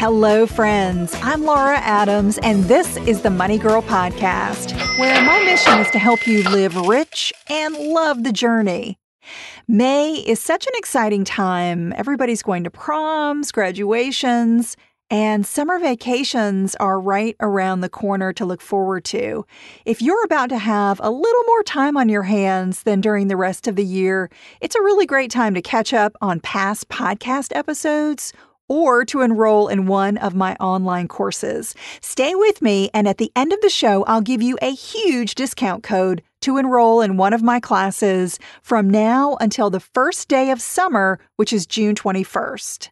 Hello, friends. I'm Laura Adams, and this is the Money Girl Podcast, where my mission is to help you live rich and love the journey. May is such an exciting time. Everybody's going to proms, graduations, and summer vacations are right around the corner to look forward to. If you're about to have a little more time on your hands than during the rest of the year, it's a really great time to catch up on past podcast episodes or to enroll in one of my online courses. Stay with me, and at the end of the show, I'll give you a huge discount code to enroll in one of my classes from now until the first day of summer, which is June 21st.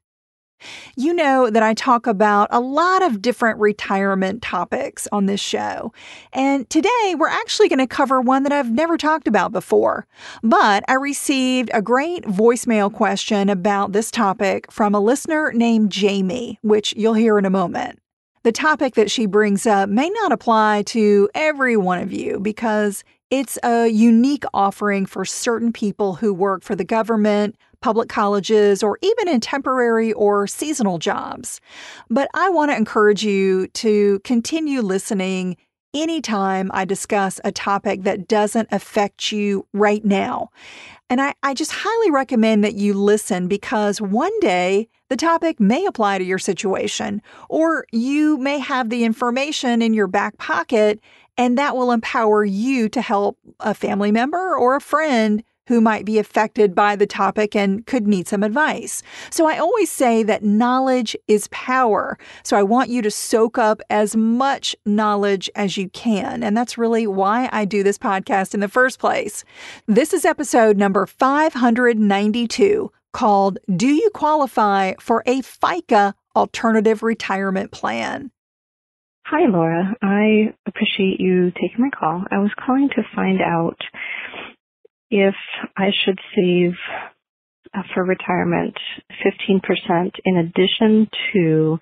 You know that I talk about a lot of different retirement topics on this show. And today we're actually going to cover one that I've never talked about before. But I received a great voicemail question about this topic from a listener named Jamie, which you'll hear in a moment. The topic that she brings up may not apply to every one of you because it's a unique offering for certain people who work for the government, public colleges, or even in temporary or seasonal jobs. But I want to encourage you to continue listening anytime I discuss a topic that doesn't affect you right now. And I, I just highly recommend that you listen because one day the topic may apply to your situation, or you may have the information in your back pocket and that will empower you to help a family member or a friend who might be affected by the topic and could need some advice. So I always say that knowledge is power. So I want you to soak up as much knowledge as you can. And that's really why I do this podcast in the first place. This is episode number 592 called Do You Qualify for a FICA Alternative Retirement Plan? Hi, Laura. I appreciate you taking my call. I was calling to find out if I should save uh, for retirement 15% in addition to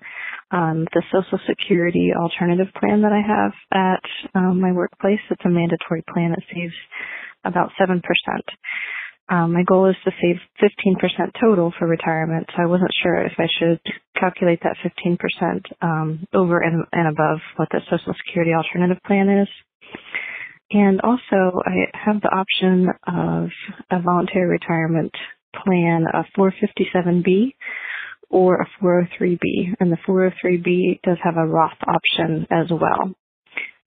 um, the Social Security alternative plan that I have at um, my workplace. It's a mandatory plan that saves about 7%. Um, my goal is to save 15% total for retirement, so I wasn't sure if I should calculate that 15% um, over and, and above what the Social Security alternative plan is. And also, I have the option of a voluntary retirement plan, a 457B or a 403B. And the 403B does have a Roth option as well.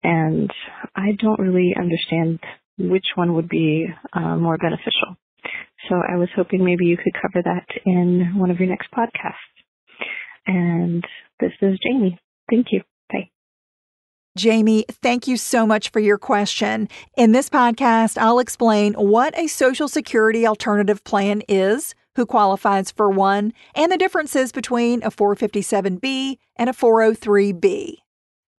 And I don't really understand which one would be uh, more beneficial. So I was hoping maybe you could cover that in one of your next podcasts. And this is Jamie. Thank you. Jamie, thank you so much for your question. In this podcast, I'll explain what a Social Security alternative plan is, who qualifies for one, and the differences between a 457B and a 403B.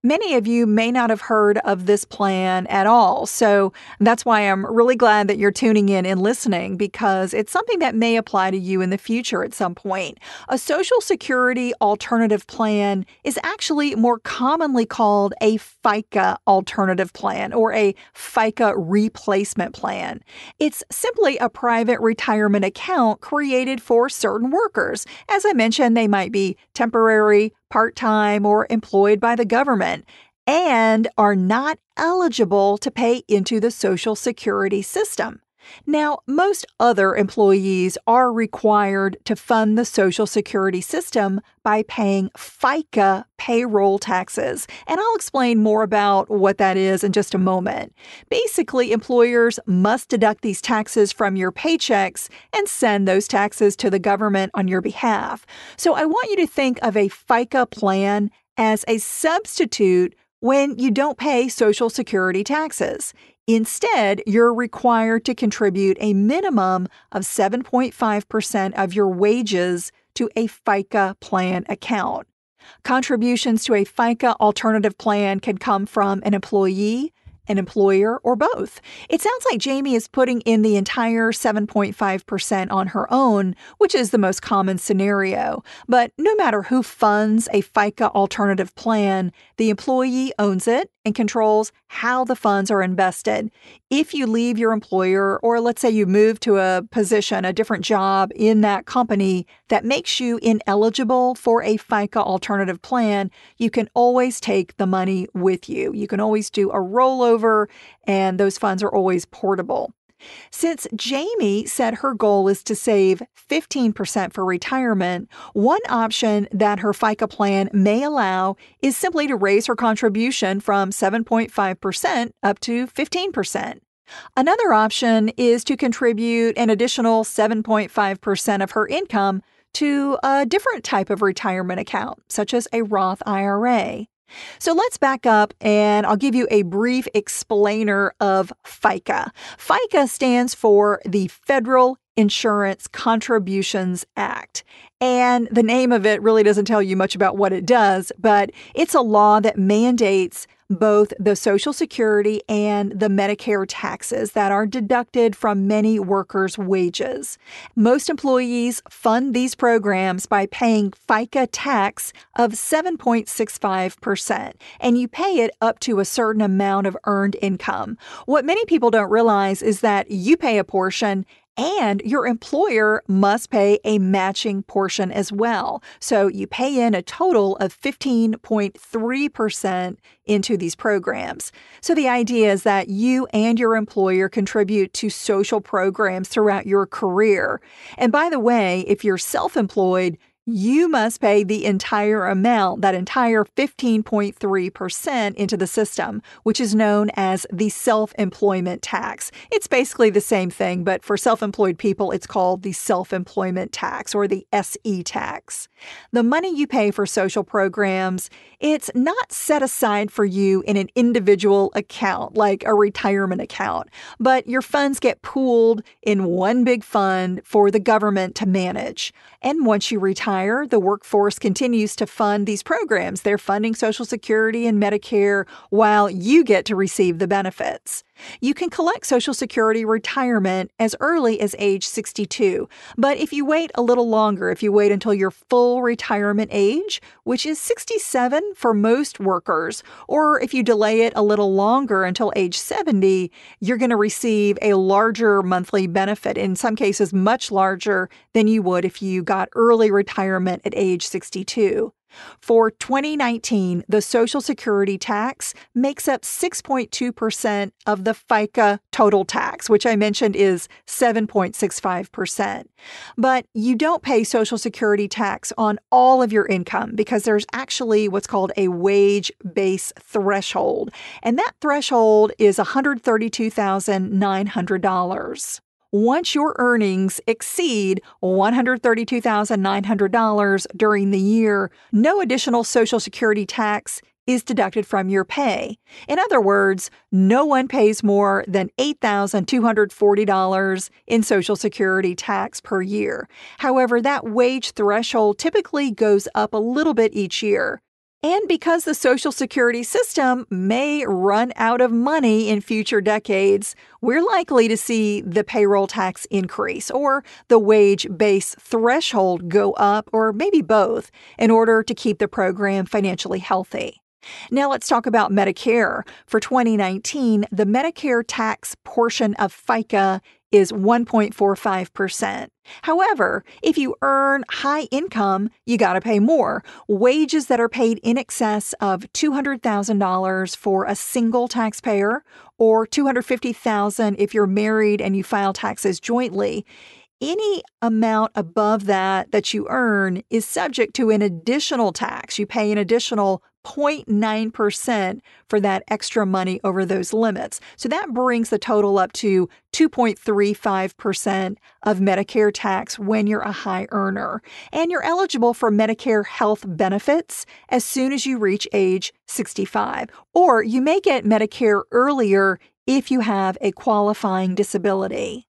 Many of you may not have heard of this plan at all. So that's why I'm really glad that you're tuning in and listening because it's something that may apply to you in the future at some point. A Social Security alternative plan is actually more commonly called a FICA alternative plan or a FICA replacement plan. It's simply a private retirement account created for certain workers. As I mentioned, they might be temporary, part time, or employed by the government and are not eligible to pay into the Social Security system. Now, most other employees are required to fund the Social Security system by paying FICA payroll taxes. And I'll explain more about what that is in just a moment. Basically, employers must deduct these taxes from your paychecks and send those taxes to the government on your behalf. So I want you to think of a FICA plan as a substitute when you don't pay Social Security taxes. Instead, you're required to contribute a minimum of 7.5% of your wages to a FICA plan account. Contributions to a FICA alternative plan can come from an employee, an employer, or both. It sounds like Jamie is putting in the entire 7.5% on her own, which is the most common scenario. But no matter who funds a FICA alternative plan, the employee owns it and controls how the funds are invested. If you leave your employer, or let's say you move to a position, a different job in that company that makes you ineligible for a FICA alternative plan, you can always take the money with you. You can always do a rollover, and those funds are always portable. Since Jamie said her goal is to save 15% for retirement, one option that her FICA plan may allow is simply to raise her contribution from 7.5% up to 15%. Another option is to contribute an additional 7.5% of her income to a different type of retirement account, such as a Roth IRA. So let's back up and I'll give you a brief explainer of FICA. FICA stands for the Federal Insurance Contributions Act. And the name of it really doesn't tell you much about what it does, but it's a law that mandates both the Social Security and the Medicare taxes that are deducted from many workers' wages. Most employees fund these programs by paying FICA tax of 7.65%, and you pay it up to a certain amount of earned income. What many people don't realize is that you pay a portion and your employer must pay a matching portion as well. So you pay in a total of 15.3% into these programs. So the idea is that you and your employer contribute to social programs throughout your career. And by the way, if you're self employed, you must pay the entire amount, that entire 15.3% into the system, which is known as the self employment tax. It's basically the same thing, but for self employed people, it's called the self employment tax or the SE tax. The money you pay for social programs, it's not set aside for you in an individual account like a retirement account, but your funds get pooled in one big fund for the government to manage. And once you retire, the workforce continues to fund these programs. They're funding Social Security and Medicare while you get to receive the benefits. You can collect Social Security retirement as early as age 62, but if you wait a little longer, if you wait until your full retirement age, which is 67 for most workers, or if you delay it a little longer until age 70, you're going to receive a larger monthly benefit, in some cases, much larger than you would if you got early retirement at age 62. For 2019, the Social Security tax makes up 6.2% of the FICA total tax, which I mentioned is 7.65%. But you don't pay Social Security tax on all of your income because there's actually what's called a wage base threshold, and that threshold is $132,900. Once your earnings exceed $132,900 during the year, no additional Social Security tax is deducted from your pay. In other words, no one pays more than $8,240 in Social Security tax per year. However, that wage threshold typically goes up a little bit each year. And because the Social Security system may run out of money in future decades, we're likely to see the payroll tax increase or the wage base threshold go up, or maybe both, in order to keep the program financially healthy. Now let's talk about Medicare. For 2019, the Medicare tax portion of FICA is 1.45%. However, if you earn high income, you got to pay more. Wages that are paid in excess of $200,000 for a single taxpayer or 250,000 if you're married and you file taxes jointly any amount above that that you earn is subject to an additional tax. You pay an additional 0.9% for that extra money over those limits. So that brings the total up to 2.35% of Medicare tax when you're a high earner. And you're eligible for Medicare health benefits as soon as you reach age 65. Or you may get Medicare earlier if you have a qualifying disability.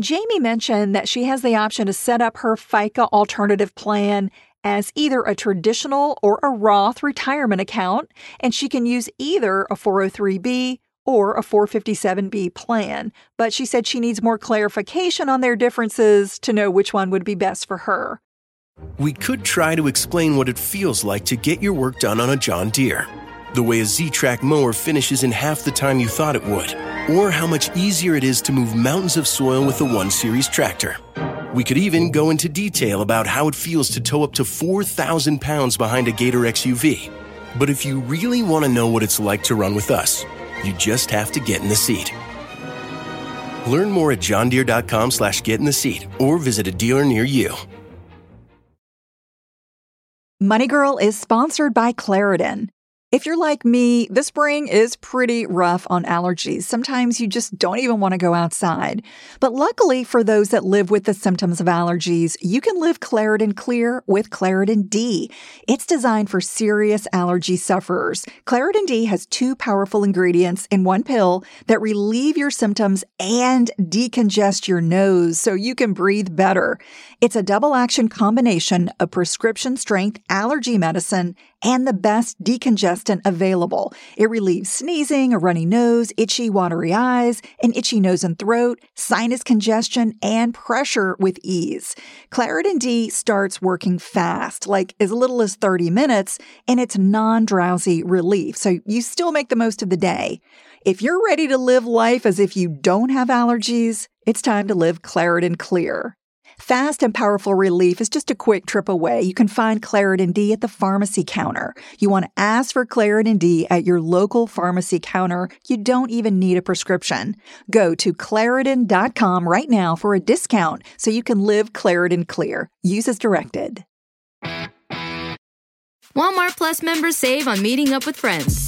Jamie mentioned that she has the option to set up her FICA alternative plan as either a traditional or a Roth retirement account, and she can use either a 403b or a 457b plan. But she said she needs more clarification on their differences to know which one would be best for her. We could try to explain what it feels like to get your work done on a John Deere. The way a Z Trak mower finishes in half the time you thought it would or how much easier it is to move mountains of soil with a 1 Series tractor. We could even go into detail about how it feels to tow up to 4,000 pounds behind a Gator XUV. But if you really want to know what it's like to run with us, you just have to get in the seat. Learn more at johndeere.com slash get in the seat or visit a dealer near you. Money Girl is sponsored by Claritin. If you're like me, the spring is pretty rough on allergies. Sometimes you just don't even want to go outside. But luckily for those that live with the symptoms of allergies, you can live Claritin Clear with Claritin D. It's designed for serious allergy sufferers. Claritin D has two powerful ingredients in one pill that relieve your symptoms and decongest your nose so you can breathe better. It's a double action combination of prescription strength allergy medicine and the best decongestant available. It relieves sneezing, a runny nose, itchy, watery eyes, an itchy nose and throat, sinus congestion, and pressure with ease. Claritin D starts working fast, like as little as 30 minutes, and it's non drowsy relief, so you still make the most of the day. If you're ready to live life as if you don't have allergies, it's time to live Claritin Clear. Fast and powerful relief is just a quick trip away. You can find Claritin D at the pharmacy counter. You want to ask for Claritin D at your local pharmacy counter. You don't even need a prescription. Go to Claritin.com right now for a discount so you can live Claritin clear. Use as directed. Walmart Plus members save on meeting up with friends.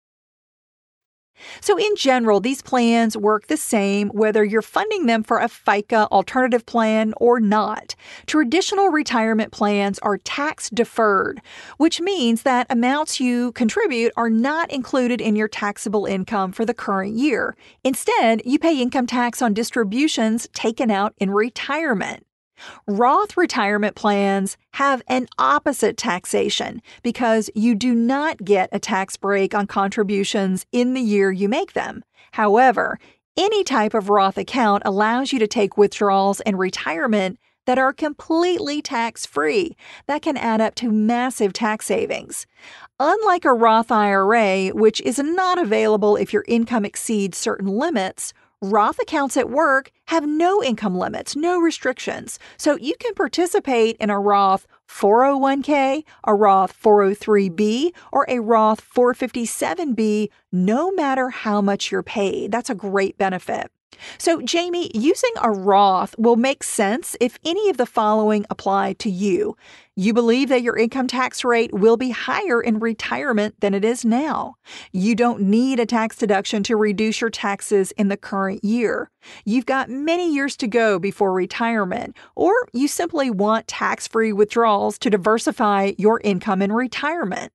So, in general, these plans work the same whether you're funding them for a FICA alternative plan or not. Traditional retirement plans are tax deferred, which means that amounts you contribute are not included in your taxable income for the current year. Instead, you pay income tax on distributions taken out in retirement. Roth retirement plans have an opposite taxation because you do not get a tax break on contributions in the year you make them. However, any type of Roth account allows you to take withdrawals in retirement that are completely tax free. That can add up to massive tax savings. Unlike a Roth IRA, which is not available if your income exceeds certain limits, Roth accounts at work have no income limits, no restrictions. So you can participate in a Roth 401k, a Roth 403b, or a Roth 457b no matter how much you're paid. That's a great benefit. So, Jamie, using a Roth will make sense if any of the following apply to you. You believe that your income tax rate will be higher in retirement than it is now. You don't need a tax deduction to reduce your taxes in the current year. You've got many years to go before retirement, or you simply want tax free withdrawals to diversify your income in retirement.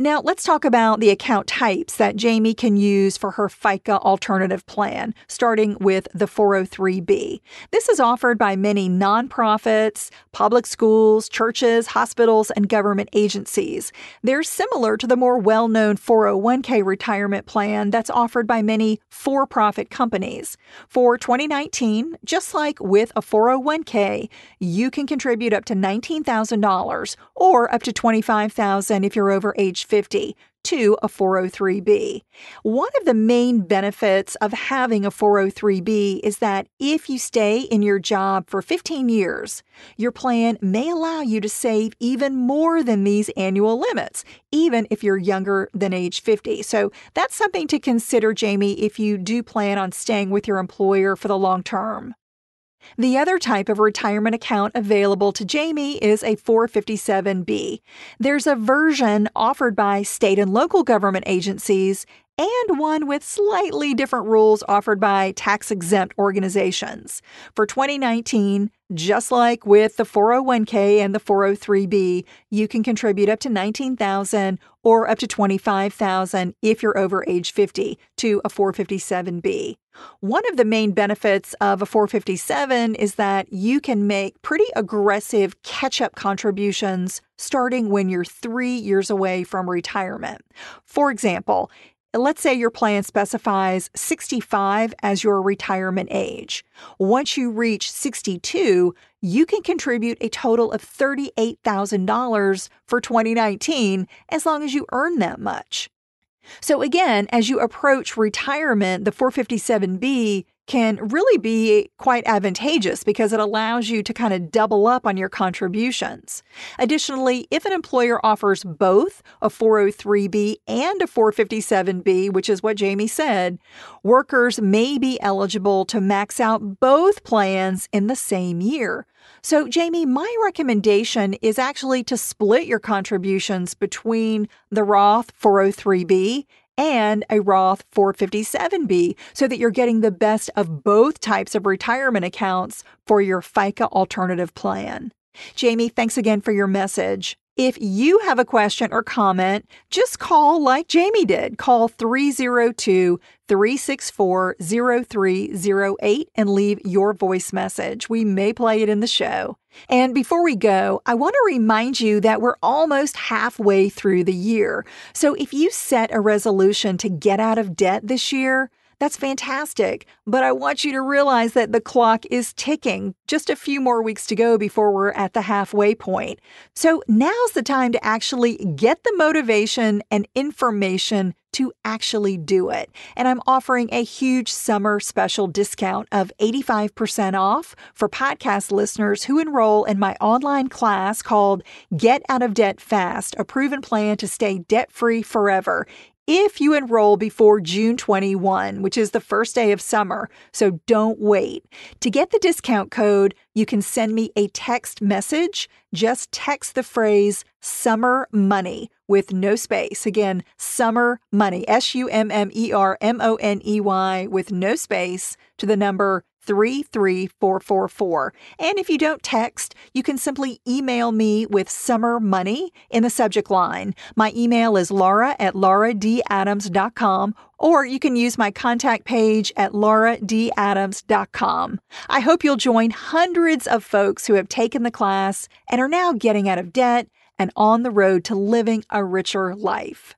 Now, let's talk about the account types that Jamie can use for her FICA alternative plan, starting with the 403B. This is offered by many nonprofits, public schools, churches, hospitals, and government agencies. They're similar to the more well known 401k retirement plan that's offered by many for profit companies. For 2019, just like with a 401k, you can contribute up to $19,000 or up to 25,000 if you're over age 50 to a 403b. One of the main benefits of having a 403b is that if you stay in your job for 15 years, your plan may allow you to save even more than these annual limits, even if you're younger than age 50. So that's something to consider, Jamie, if you do plan on staying with your employer for the long term. The other type of retirement account available to Jamie is a 457B. There's a version offered by state and local government agencies and one with slightly different rules offered by tax exempt organizations. For 2019, just like with the 401k and the 403b, you can contribute up to 19,000 or up to 25,000 if you're over age 50 to a 457b. One of the main benefits of a 457 is that you can make pretty aggressive catch-up contributions starting when you're 3 years away from retirement. For example, Let's say your plan specifies 65 as your retirement age. Once you reach 62, you can contribute a total of $38,000 for 2019 as long as you earn that much. So, again, as you approach retirement, the 457B can really be quite advantageous because it allows you to kind of double up on your contributions. Additionally, if an employer offers both a 403B and a 457B, which is what Jamie said, workers may be eligible to max out both plans in the same year. So, Jamie, my recommendation is actually to split your contributions between the Roth 403B and a Roth 457B so that you're getting the best of both types of retirement accounts for your FICA alternative plan. Jamie, thanks again for your message. If you have a question or comment, just call like Jamie did. Call 302 364 0308 and leave your voice message. We may play it in the show. And before we go, I want to remind you that we're almost halfway through the year. So if you set a resolution to get out of debt this year, that's fantastic. But I want you to realize that the clock is ticking. Just a few more weeks to go before we're at the halfway point. So now's the time to actually get the motivation and information to actually do it. And I'm offering a huge summer special discount of 85% off for podcast listeners who enroll in my online class called Get Out of Debt Fast, a proven plan to stay debt free forever if you enroll before June 21, which is the first day of summer, so don't wait. To get the discount code, you can send me a text message. Just text the phrase summer money with no space. Again, summer money, S U M M E R M O N E Y with no space to the number 33444. And if you don't text, you can simply email me with summer money in the subject line. My email is laura at lauradadams.com or you can use my contact page at lauradadams.com. I hope you'll join hundreds of folks who have taken the class and are now getting out of debt and on the road to living a richer life.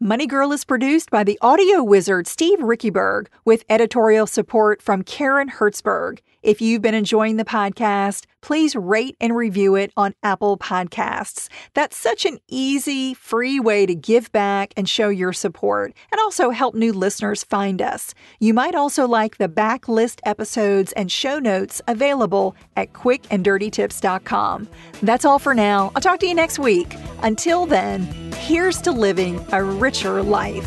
Money Girl is produced by the audio wizard Steve Riekeberg with editorial support from Karen Hertzberg. If you've been enjoying the podcast, please rate and review it on Apple Podcasts. That's such an easy, free way to give back and show your support and also help new listeners find us. You might also like the backlist episodes and show notes available at quickanddirtytips.com. That's all for now. I'll talk to you next week. Until then, here's to living a richer life.